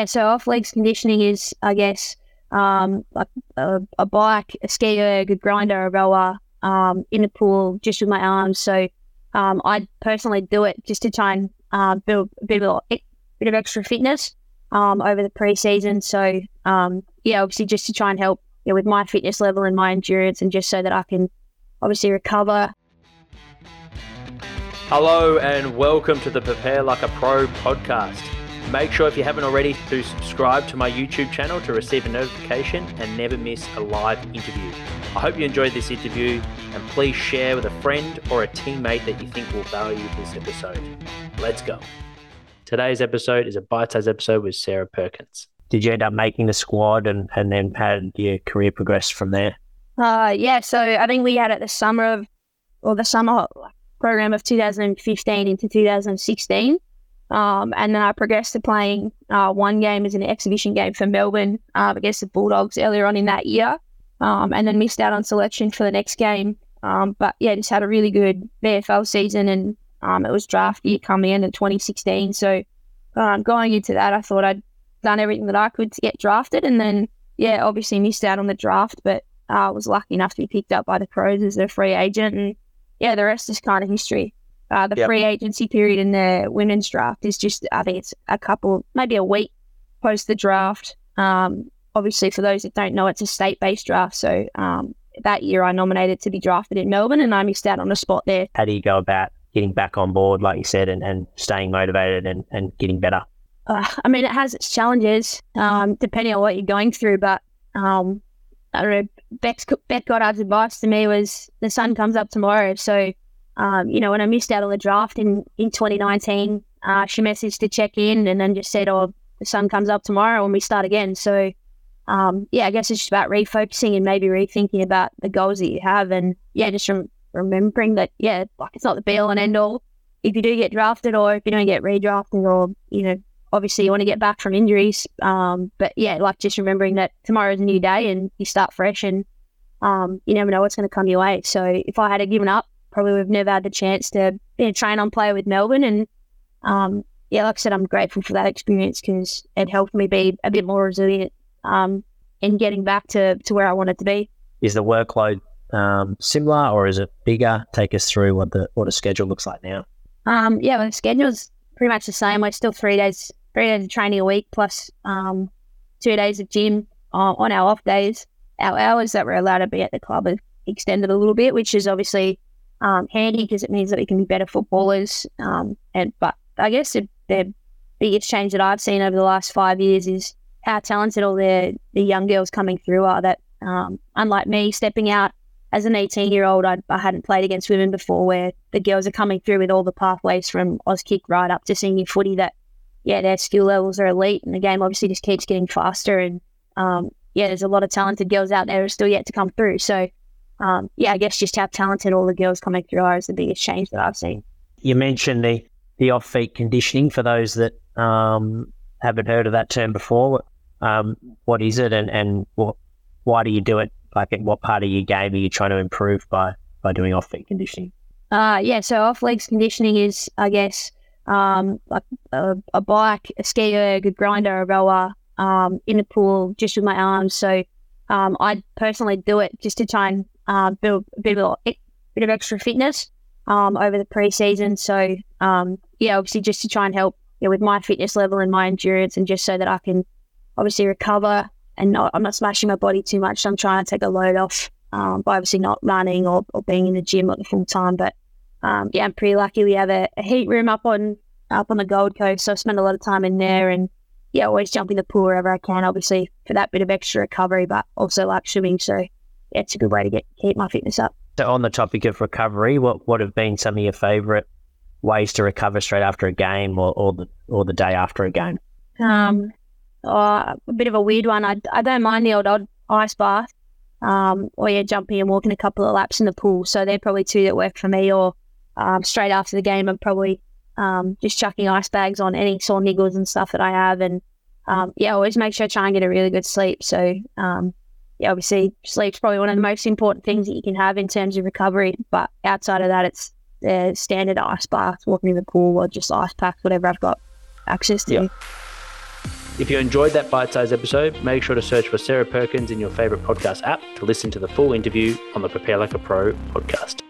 And so off legs conditioning is, I guess, um, like a, a bike, a ski erg, a grinder, a rower, um, in the pool just with my arms. So um, I personally do it just to try and uh, build a bit of, a bit of extra fitness um, over the preseason. So um, yeah, obviously just to try and help you know, with my fitness level and my endurance, and just so that I can obviously recover. Hello and welcome to the Prepare Like a Pro podcast. Make sure if you haven't already to subscribe to my YouTube channel to receive a notification and never miss a live interview. I hope you enjoyed this interview and please share with a friend or a teammate that you think will value this episode. Let's go. Today's episode is a bite-sized episode with Sarah Perkins. Did you end up making the squad and, and then had your career progress from there? Uh, yeah, so I think we had it the summer of, or the summer program of 2015 into 2016. Um, and then I progressed to playing uh, one game as an exhibition game for Melbourne uh, against the Bulldogs earlier on in that year, um, and then missed out on selection for the next game. Um, but yeah, just had a really good VFL season, and um, it was draft year coming in in 2016. So um, going into that, I thought I'd done everything that I could to get drafted, and then yeah, obviously missed out on the draft, but I uh, was lucky enough to be picked up by the Crows as a free agent, and yeah, the rest is kind of history. Uh, the yep. free agency period in the women's draft is just, I think it's a couple, maybe a week post the draft. Um, obviously, for those that don't know, it's a state based draft. So um, that year I nominated to be drafted in Melbourne and I missed out on a spot there. How do you go about getting back on board, like you said, and, and staying motivated and, and getting better? Uh, I mean, it has its challenges, um, depending on what you're going through. But um, I don't know, Bec, Goddard's advice to me was the sun comes up tomorrow. So um, you know, when I missed out on the draft in, in 2019, uh, she messaged to check in and then just said, oh, the sun comes up tomorrow and we start again. So, um, yeah, I guess it's just about refocusing and maybe rethinking about the goals that you have. And yeah, just rem- remembering that, yeah, like it's not the be all and end all. If you do get drafted or if you don't get redrafted or, you know, obviously you want to get back from injuries. Um, but yeah, like just remembering that tomorrow's a new day and you start fresh and um, you never know what's going to come your way. So if I had given up probably we've never had the chance to you know, train on play with Melbourne. And um, yeah, like I said, I'm grateful for that experience because it helped me be a bit more resilient um, in getting back to, to where I wanted to be. Is the workload um, similar or is it bigger? Take us through what the what a schedule looks like now. Um, yeah, the schedule's pretty much the same. We're still three days three days of training a week plus um, two days of gym uh, on our off days. Our hours that we're allowed to be at the club have extended a little bit, which is obviously um, handy because it means that we can be better footballers. Um, and but I guess the, the, biggest change that I've seen over the last five years is how talented all the the young girls coming through are. That um, unlike me stepping out as an 18 year old, I, I hadn't played against women before, where the girls are coming through with all the pathways from Auskick right up to senior footy. That yeah, their skill levels are elite, and the game obviously just keeps getting faster. And um, yeah, there's a lot of talented girls out there who are still yet to come through. So um, yeah, I guess just how talented all the girls coming through are is the biggest change that I've seen. You mentioned the, the off feet conditioning for those that um, haven't heard of that term before. Um, what is it and, and what, why do you do it? Like, at what part of your game are you trying to improve by, by doing off feet conditioning? Uh, yeah, so off legs conditioning is, I guess, um, like a, a, bike, a ski erg, a grinder, a rower um, in the pool just with my arms. So um, I personally do it just to try and uh, build a bit of, a bit of extra fitness um, over the preseason. So um, yeah, obviously just to try and help you know, with my fitness level and my endurance, and just so that I can obviously recover and not, I'm not smashing my body too much. So I'm trying to take a load off um, by obviously not running or, or being in the gym at the full time. But um, yeah, I'm pretty lucky. We have a, a heat room up on up on the Gold Coast, so I spend a lot of time in there and yeah, always jump in the pool wherever I can, obviously for that bit of extra recovery, but also like swimming. So it's a good way to get keep my fitness up. So on the topic of recovery, what what have been some of your favourite ways to recover straight after a game or, or the or the day after a game? Um, oh, a bit of a weird one. I, I don't mind the old, old ice bath. Um, or yeah, jumping and walking a couple of laps in the pool. So they're probably two that work for me. Or um, straight after the game, I'm probably um, just chucking ice bags on any sore niggles and stuff that I have. And um, yeah, always make sure I try and get a really good sleep. So um, yeah, obviously sleep's probably one of the most important things that you can have in terms of recovery. But outside of that, it's the standard ice bath, walking in the pool, or just ice pack, whatever I've got access to. If you enjoyed that bite sized episode, make sure to search for Sarah Perkins in your favorite podcast app to listen to the full interview on the Prepare Like a Pro podcast.